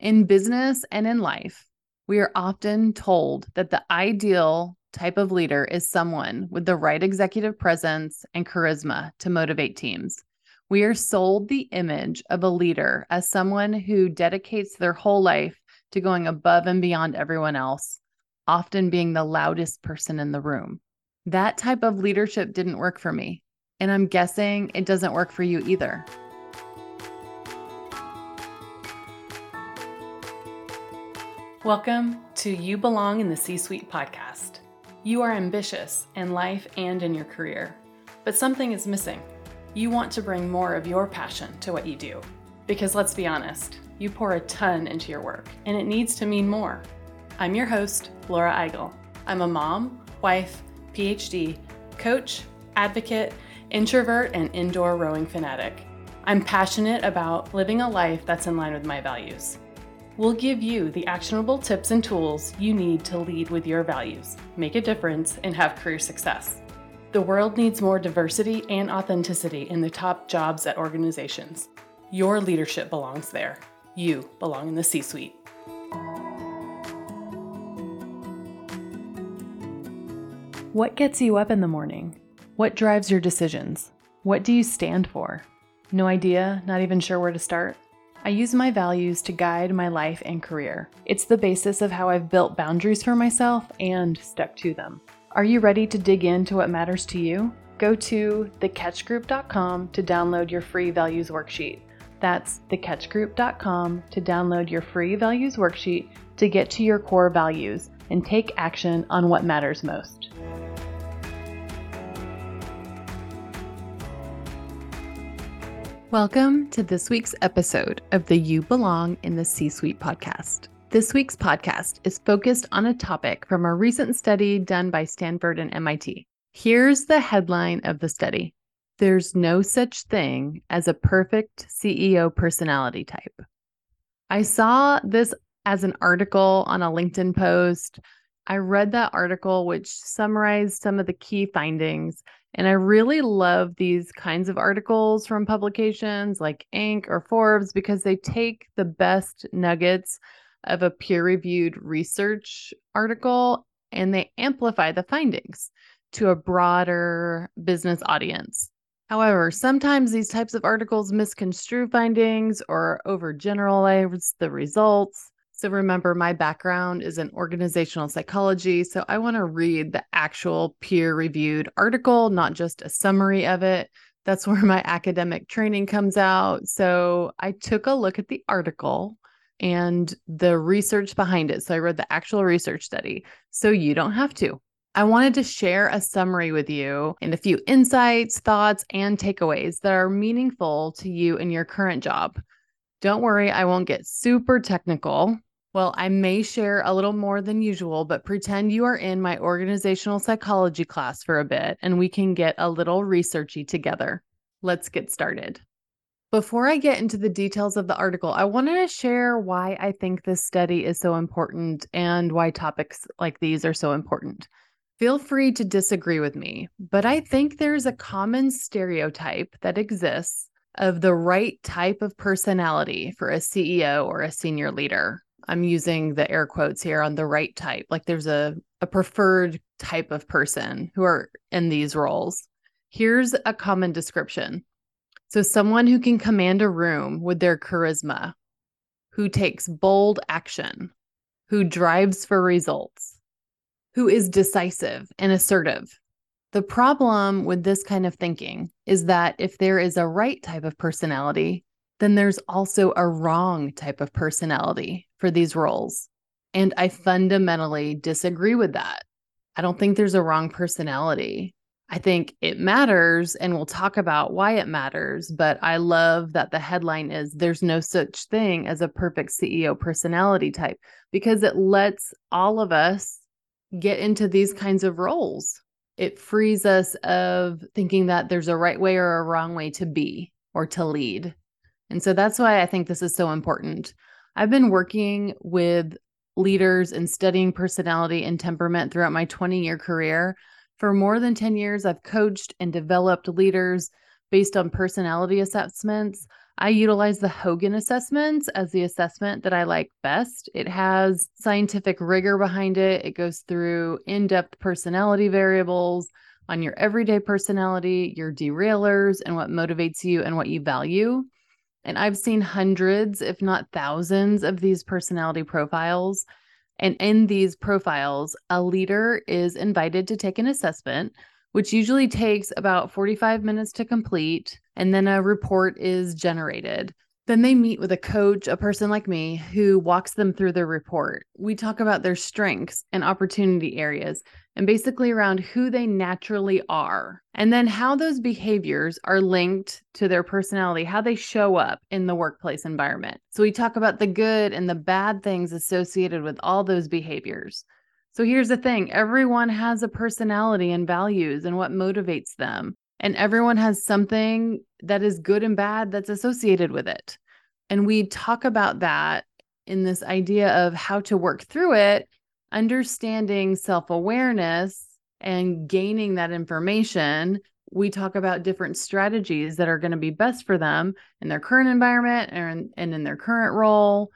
In business and in life, we are often told that the ideal type of leader is someone with the right executive presence and charisma to motivate teams. We are sold the image of a leader as someone who dedicates their whole life to going above and beyond everyone else, often being the loudest person in the room. That type of leadership didn't work for me, and I'm guessing it doesn't work for you either. Welcome to You Belong in the C Suite podcast. You are ambitious in life and in your career, but something is missing. You want to bring more of your passion to what you do. Because let's be honest, you pour a ton into your work, and it needs to mean more. I'm your host, Laura Eigel. I'm a mom, wife, PhD, coach, advocate, introvert, and indoor rowing fanatic. I'm passionate about living a life that's in line with my values. We'll give you the actionable tips and tools you need to lead with your values, make a difference, and have career success. The world needs more diversity and authenticity in the top jobs at organizations. Your leadership belongs there. You belong in the C suite. What gets you up in the morning? What drives your decisions? What do you stand for? No idea, not even sure where to start? I use my values to guide my life and career. It's the basis of how I've built boundaries for myself and stuck to them. Are you ready to dig into what matters to you? Go to thecatchgroup.com to download your free values worksheet. That's thecatchgroup.com to download your free values worksheet to get to your core values and take action on what matters most. Welcome to this week's episode of the You Belong in the C Suite podcast. This week's podcast is focused on a topic from a recent study done by Stanford and MIT. Here's the headline of the study There's no such thing as a perfect CEO personality type. I saw this as an article on a LinkedIn post. I read that article, which summarized some of the key findings and I really love these kinds of articles from publications like Inc. or Forbes because they take the best nuggets of a peer reviewed research article and they amplify the findings to a broader business audience. However, sometimes these types of articles misconstrue findings or overgeneralize the results. So remember, my background is in organizational psychology. So I want to read the actual peer reviewed article, not just a summary of it. That's where my academic training comes out. So I took a look at the article and the research behind it. So I read the actual research study. So you don't have to. I wanted to share a summary with you and a few insights, thoughts, and takeaways that are meaningful to you in your current job. Don't worry, I won't get super technical. Well, I may share a little more than usual, but pretend you are in my organizational psychology class for a bit and we can get a little researchy together. Let's get started. Before I get into the details of the article, I wanted to share why I think this study is so important and why topics like these are so important. Feel free to disagree with me, but I think there's a common stereotype that exists of the right type of personality for a CEO or a senior leader. I'm using the air quotes here on the right type. Like there's a, a preferred type of person who are in these roles. Here's a common description. So, someone who can command a room with their charisma, who takes bold action, who drives for results, who is decisive and assertive. The problem with this kind of thinking is that if there is a right type of personality, then there's also a wrong type of personality for these roles. And I mm-hmm. fundamentally disagree with that. I don't think there's a wrong personality. I think it matters, and we'll talk about why it matters. But I love that the headline is There's no such thing as a perfect CEO personality type because it lets all of us get into these kinds of roles. It frees us of thinking that there's a right way or a wrong way to be or to lead. And so that's why I think this is so important. I've been working with leaders and studying personality and temperament throughout my 20 year career. For more than 10 years, I've coached and developed leaders based on personality assessments. I utilize the Hogan assessments as the assessment that I like best. It has scientific rigor behind it. It goes through in depth personality variables on your everyday personality, your derailers, and what motivates you and what you value. And I've seen hundreds, if not thousands, of these personality profiles. And in these profiles, a leader is invited to take an assessment which usually takes about 45 minutes to complete, and then a report is generated. Then they meet with a coach, a person like me, who walks them through their report. We talk about their strengths and opportunity areas and basically around who they naturally are, and then how those behaviors are linked to their personality, how they show up in the workplace environment. So we talk about the good and the bad things associated with all those behaviors. So here's the thing everyone has a personality and values and what motivates them. And everyone has something that is good and bad that's associated with it. And we talk about that in this idea of how to work through it, understanding self awareness and gaining that information. We talk about different strategies that are going to be best for them in their current environment and, and in their current role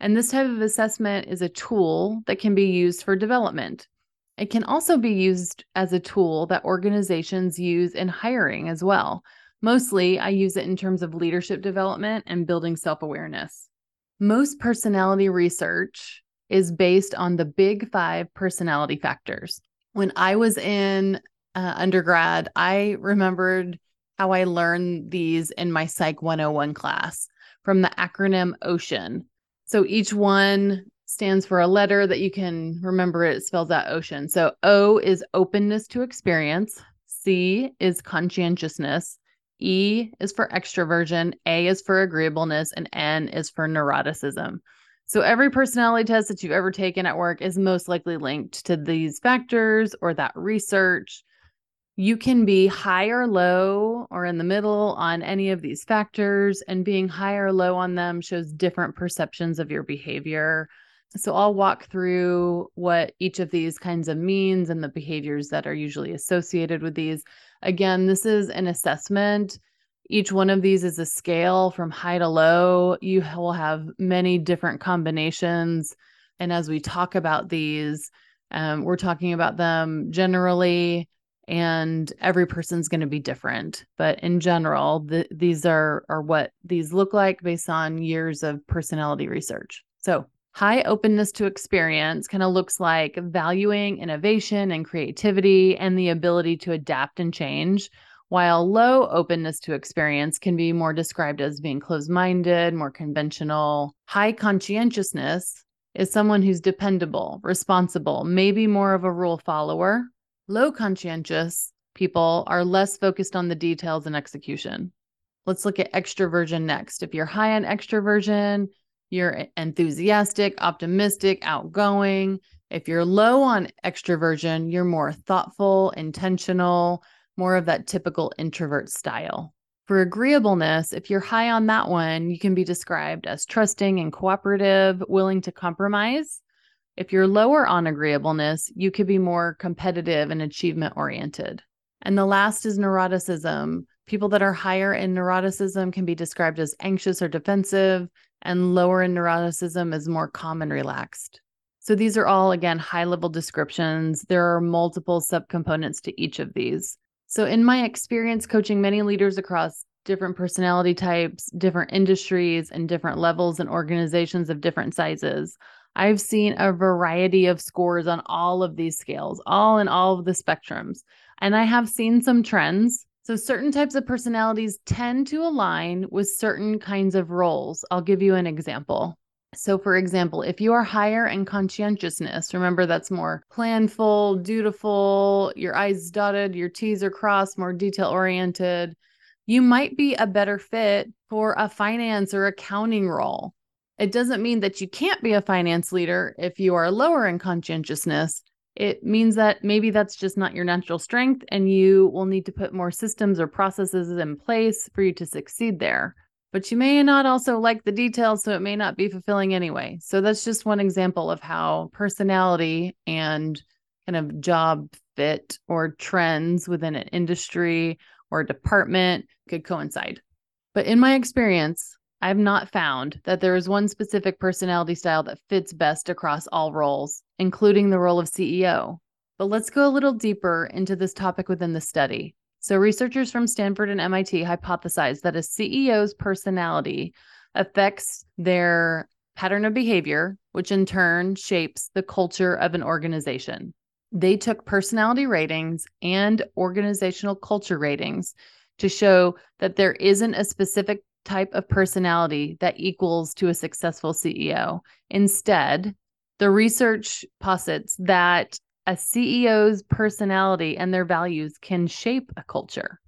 and this type of assessment is a tool that can be used for development. It can also be used as a tool that organizations use in hiring as well. Mostly, I use it in terms of leadership development and building self awareness. Most personality research is based on the big five personality factors. When I was in uh, undergrad, I remembered how I learned these in my Psych 101 class from the acronym OCEAN so each one stands for a letter that you can remember it spells out ocean. So O is openness to experience, C is conscientiousness, E is for extroversion, A is for agreeableness, and N is for neuroticism. So every personality test that you've ever taken at work is most likely linked to these factors or that research you can be high or low or in the middle on any of these factors, and being high or low on them shows different perceptions of your behavior. So, I'll walk through what each of these kinds of means and the behaviors that are usually associated with these. Again, this is an assessment. Each one of these is a scale from high to low. You will have many different combinations. And as we talk about these, um, we're talking about them generally and every person's going to be different but in general the, these are are what these look like based on years of personality research so high openness to experience kind of looks like valuing innovation and creativity and the ability to adapt and change while low openness to experience can be more described as being closed minded, more conventional. High conscientiousness is someone who's dependable, responsible, maybe more of a rule follower, Low conscientious people are less focused on the details and execution. Let's look at extroversion next. If you're high on extroversion, you're enthusiastic, optimistic, outgoing. If you're low on extroversion, you're more thoughtful, intentional, more of that typical introvert style. For agreeableness, if you're high on that one, you can be described as trusting and cooperative, willing to compromise, if you're lower on agreeableness, you could be more competitive and achievement oriented. And the last is neuroticism. People that are higher in neuroticism can be described as anxious or defensive, and lower in neuroticism is more calm and relaxed. So these are all, again, high level descriptions. There are multiple subcomponents to each of these. So, in my experience coaching many leaders across different personality types, different industries, and different levels and organizations of different sizes, I've seen a variety of scores on all of these scales, all in all of the spectrums. And I have seen some trends. So, certain types of personalities tend to align with certain kinds of roles. I'll give you an example. So, for example, if you are higher in conscientiousness, remember that's more planful, dutiful, your I's dotted, your T's are crossed, more detail oriented. You might be a better fit for a finance or accounting role. It doesn't mean that you can't be a finance leader if you are lower in conscientiousness. It means that maybe that's just not your natural strength and you will need to put more systems or processes in place for you to succeed there. But you may not also like the details, so it may not be fulfilling anyway. So that's just one example of how personality and kind of job fit or trends within an industry or department could coincide. But in my experience, I've not found that there is one specific personality style that fits best across all roles, including the role of CEO. But let's go a little deeper into this topic within the study. So, researchers from Stanford and MIT hypothesized that a CEO's personality affects their pattern of behavior, which in turn shapes the culture of an organization. They took personality ratings and organizational culture ratings to show that there isn't a specific type of personality that equals to a successful CEO. Instead, the research posits that a CEO's personality and their values can shape a culture.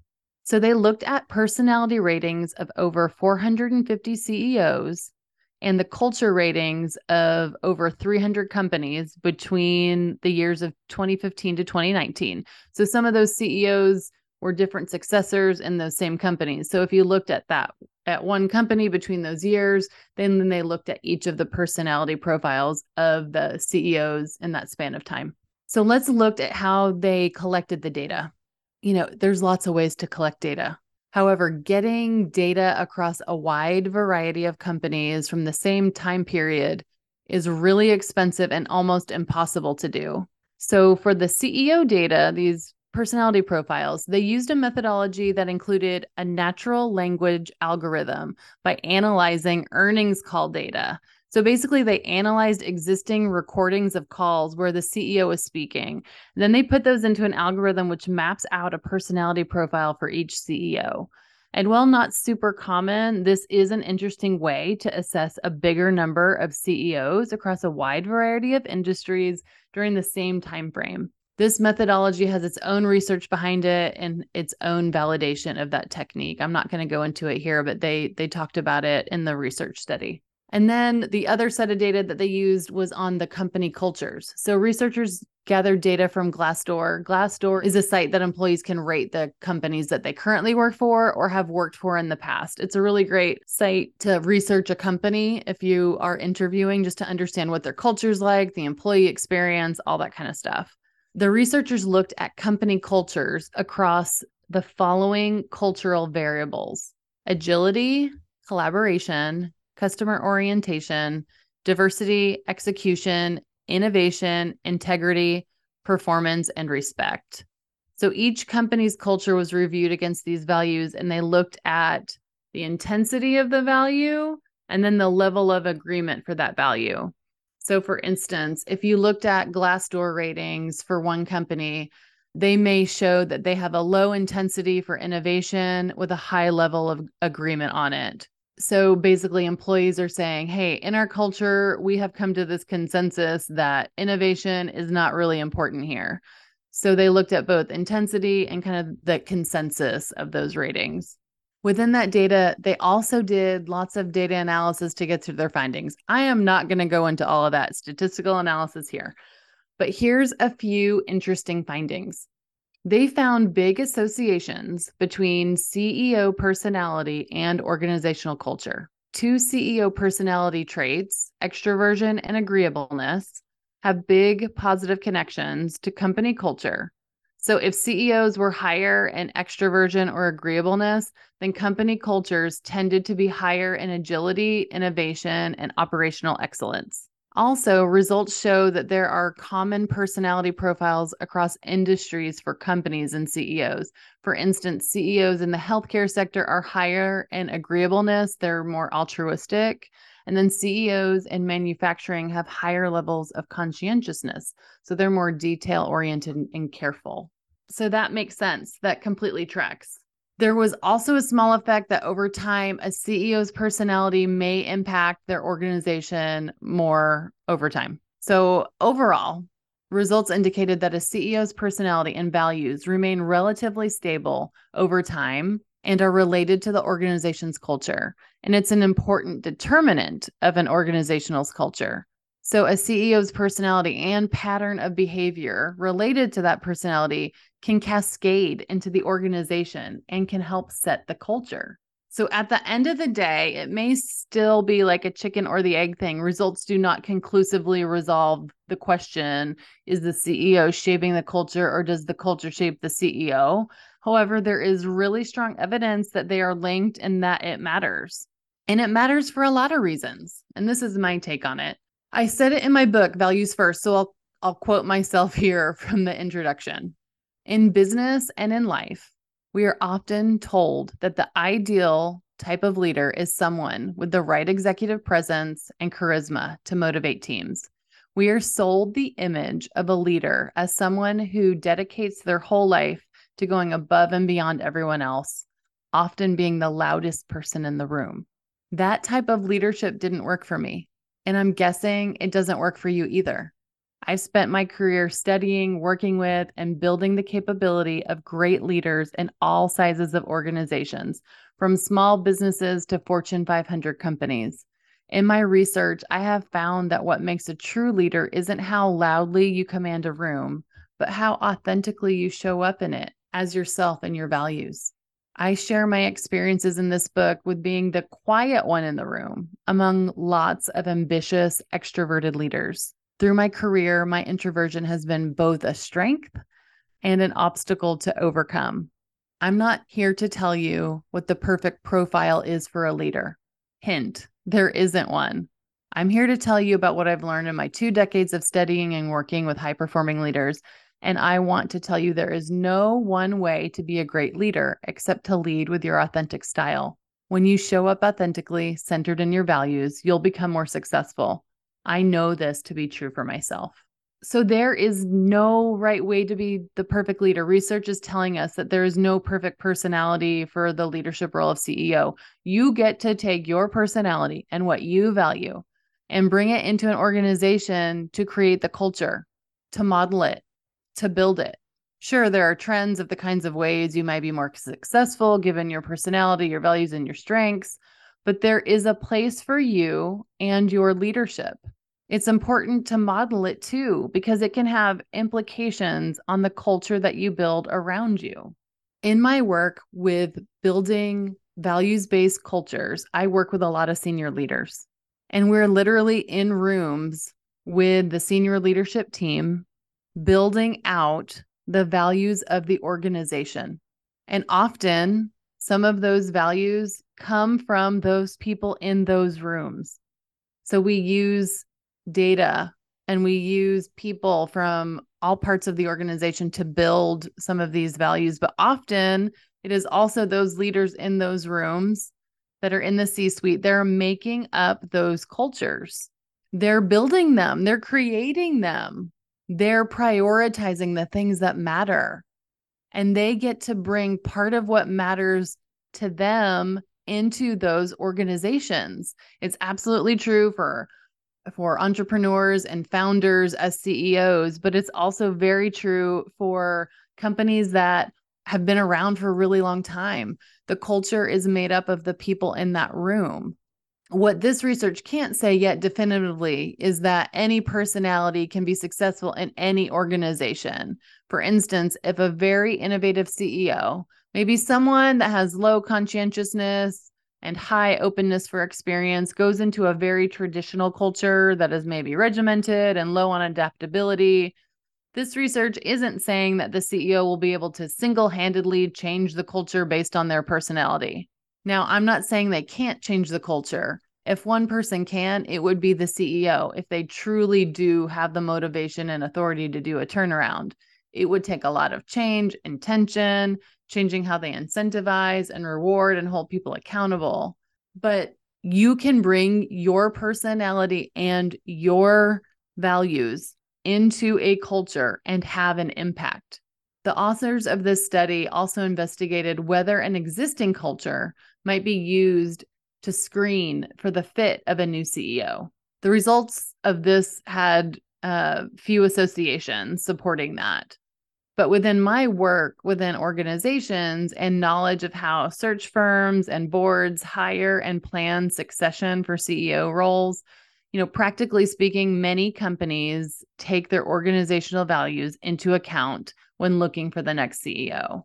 So they looked at personality ratings of over 450 CEOs and the culture ratings of over 300 companies between the years of 2015 to 2019. So some of those CEOs were different successors in those same companies. So if you looked at that at one company between those years, then, then they looked at each of the personality profiles of the CEOs in that span of time. So let's look at how they collected the data. You know, there's lots of ways to collect data. However, getting data across a wide variety of companies from the same time period is really expensive and almost impossible to do. So, for the CEO data, these personality profiles, they used a methodology that included a natural language algorithm by analyzing earnings call data. So basically, they analyzed existing recordings of calls where the CEO is speaking. Then they put those into an algorithm which maps out a personality profile for each CEO. And while not super common, this is an interesting way to assess a bigger number of CEOs across a wide variety of industries during the same time frame. This methodology has its own research behind it and its own validation of that technique. I'm not going to go into it here, but they they talked about it in the research study. And then the other set of data that they used was on the company cultures. So researchers gathered data from Glassdoor. Glassdoor is a site that employees can rate the companies that they currently work for or have worked for in the past. It's a really great site to research a company if you are interviewing just to understand what their culture is like, the employee experience, all that kind of stuff. The researchers looked at company cultures across the following cultural variables agility, collaboration, customer orientation, diversity, execution, innovation, integrity, performance, and respect. So each company's culture was reviewed against these values, and they looked at the intensity of the value and then the level of agreement for that value. So, for instance, if you looked at Glassdoor ratings for one company, they may show that they have a low intensity for innovation with a high level of agreement on it. So basically employees are saying hey in our culture we have come to this consensus that innovation is not really important here. So they looked at both intensity and kind of the consensus of those ratings within that data they also did lots of data analysis to get to their findings i am not going to go into all of that statistical analysis here but here's a few interesting findings they found big associations between CEO personality and organizational culture. Two CEO personality traits, extroversion and agreeableness, have big positive connections to company culture. So, if CEOs were higher in extroversion or agreeableness, then company cultures tended to be higher in agility, innovation, and operational excellence. Also, results show that there are common personality profiles across industries for companies and CEOs. For instance, CEOs in the healthcare sector are higher in agreeableness, they're more altruistic. And then CEOs in manufacturing have higher levels of conscientiousness. So they're more detail oriented and careful. So that makes sense. That completely tracks. There was also a small effect that over time, a CEO's personality may impact their organization more over time. So, overall, results indicated that a CEO's personality and values remain relatively stable over time and are related to the organization's culture. And it's an important determinant of an organizational's culture. So, a CEO's personality and pattern of behavior related to that personality can cascade into the organization and can help set the culture. So at the end of the day, it may still be like a chicken or the egg thing. Results do not conclusively resolve the question is the CEO shaping the culture or does the culture shape the CEO? However, there is really strong evidence that they are linked and that it matters. And it matters for a lot of reasons. And this is my take on it. I said it in my book, Values First. So I'll, I'll quote myself here from the introduction. In business and in life, we are often told that the ideal type of leader is someone with the right executive presence and charisma to motivate teams. We are sold the image of a leader as someone who dedicates their whole life to going above and beyond everyone else, often being the loudest person in the room. That type of leadership didn't work for me. And I'm guessing it doesn't work for you either. I've spent my career studying, working with, and building the capability of great leaders in all sizes of organizations, from small businesses to Fortune 500 companies. In my research, I have found that what makes a true leader isn't how loudly you command a room, but how authentically you show up in it as yourself and your values. I share my experiences in this book with being the quiet one in the room among lots of ambitious, extroverted leaders. Through my career, my introversion has been both a strength and an obstacle to overcome. I'm not here to tell you what the perfect profile is for a leader. Hint, there isn't one. I'm here to tell you about what I've learned in my two decades of studying and working with high performing leaders. And I want to tell you there is no one way to be a great leader except to lead with your authentic style. When you show up authentically, centered in your values, you'll become more successful. I know this to be true for myself. So there is no right way to be the perfect leader. Research is telling us that there is no perfect personality for the leadership role of CEO. You get to take your personality and what you value and bring it into an organization to create the culture, to model it, to build it. Sure, there are trends of the kinds of ways you might be more successful given your personality, your values, and your strengths, but there is a place for you and your leadership it's important to model it too, because it can have implications on the culture that you build around you. In my work with building values based cultures, I work with a lot of senior leaders, and we're literally in rooms with the senior leadership team building out the values of the organization. And often, some of those values come from those people in those rooms. So we use data and we use people from all parts of the organization to build some of these values. But often it is also those leaders in those rooms that are in the C suite, they're making up those cultures. They're building them, they're creating them, they're prioritizing the things that matter. And they get to bring part of what matters to them into those organizations. It's absolutely true for for entrepreneurs and founders as CEOs, but it's also very true for companies that have been around for a really long time. The culture is made up of the people in that room. What this research can't say yet definitively is that any personality can be successful in any organization. For instance, if a very innovative CEO, maybe someone that has low conscientiousness, and high openness for experience goes into a very traditional culture that is maybe regimented and low on adaptability. This research isn't saying that the CEO will be able to single handedly change the culture based on their personality. Now, I'm not saying they can't change the culture. If one person can, it would be the CEO if they truly do have the motivation and authority to do a turnaround. It would take a lot of change, intention, changing how they incentivize and reward and hold people accountable. But you can bring your personality and your values into a culture and have an impact. The authors of this study also investigated whether an existing culture might be used to screen for the fit of a new CEO. The results of this had uh, few associations supporting that. But within my work within organizations and knowledge of how search firms and boards hire and plan succession for CEO roles, you know, practically speaking, many companies take their organizational values into account when looking for the next CEO.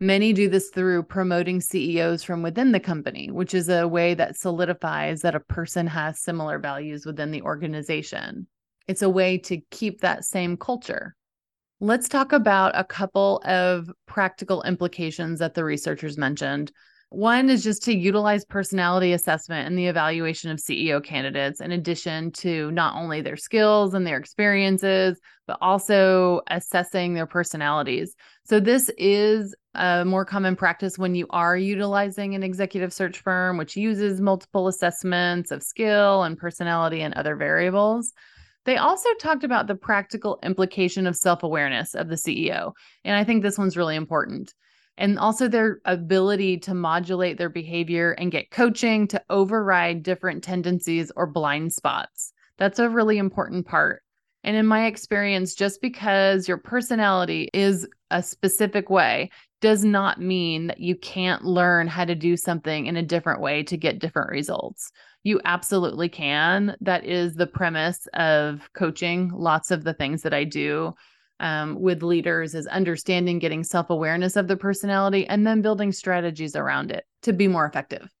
Many do this through promoting CEOs from within the company, which is a way that solidifies that a person has similar values within the organization. It's a way to keep that same culture. Let's talk about a couple of practical implications that the researchers mentioned. One is just to utilize personality assessment in the evaluation of CEO candidates, in addition to not only their skills and their experiences, but also assessing their personalities. So, this is a more common practice when you are utilizing an executive search firm, which uses multiple assessments of skill and personality and other variables. They also talked about the practical implication of self awareness of the CEO. And I think this one's really important. And also their ability to modulate their behavior and get coaching to override different tendencies or blind spots. That's a really important part. And in my experience, just because your personality is a specific way does not mean that you can't learn how to do something in a different way to get different results. You absolutely can. That is the premise of coaching. Lots of the things that I do um, with leaders is understanding, getting self awareness of the personality, and then building strategies around it to be more effective.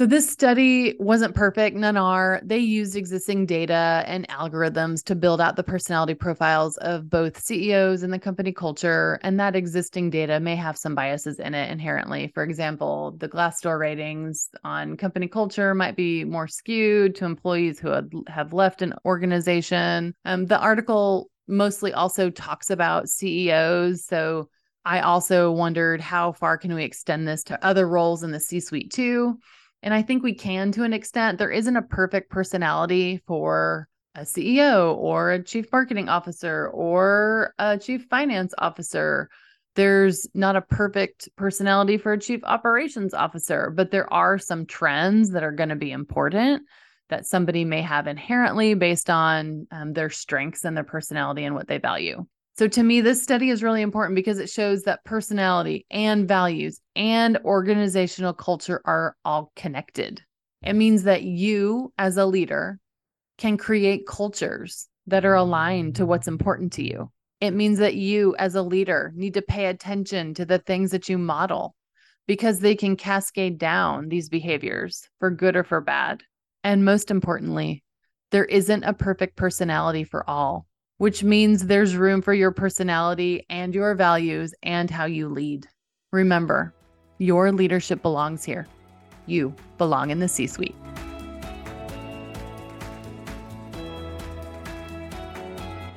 So, this study wasn't perfect, none are. They used existing data and algorithms to build out the personality profiles of both CEOs and the company culture. And that existing data may have some biases in it inherently. For example, the Glassdoor ratings on company culture might be more skewed to employees who have left an organization. Um, the article mostly also talks about CEOs. So, I also wondered how far can we extend this to other roles in the C suite too? And I think we can to an extent. There isn't a perfect personality for a CEO or a chief marketing officer or a chief finance officer. There's not a perfect personality for a chief operations officer, but there are some trends that are going to be important that somebody may have inherently based on um, their strengths and their personality and what they value. So to me, this study is really important because it shows that personality and values and organizational culture are all connected. It means that you, as a leader, can create cultures that are aligned to what's important to you. It means that you, as a leader, need to pay attention to the things that you model because they can cascade down these behaviors for good or for bad. And most importantly, there isn't a perfect personality for all which means there's room for your personality and your values and how you lead. Remember, your leadership belongs here. You belong in the C suite.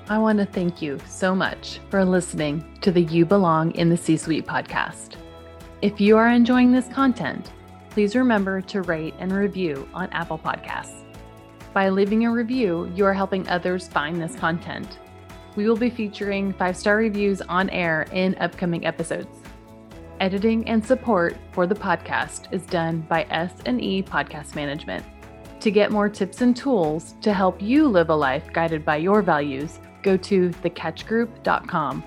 I want to thank you so much for listening to the You Belong in the C Suite podcast. If you are enjoying this content, please remember to rate and review on Apple Podcasts. By leaving a review, you are helping others find this content. We will be featuring five star reviews on air in upcoming episodes. Editing and support for the podcast is done by S&E Podcast Management. To get more tips and tools to help you live a life guided by your values, go to thecatchgroup.com.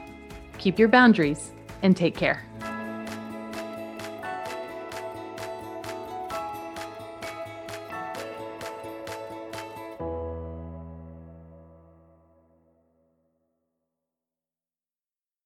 Keep your boundaries and take care.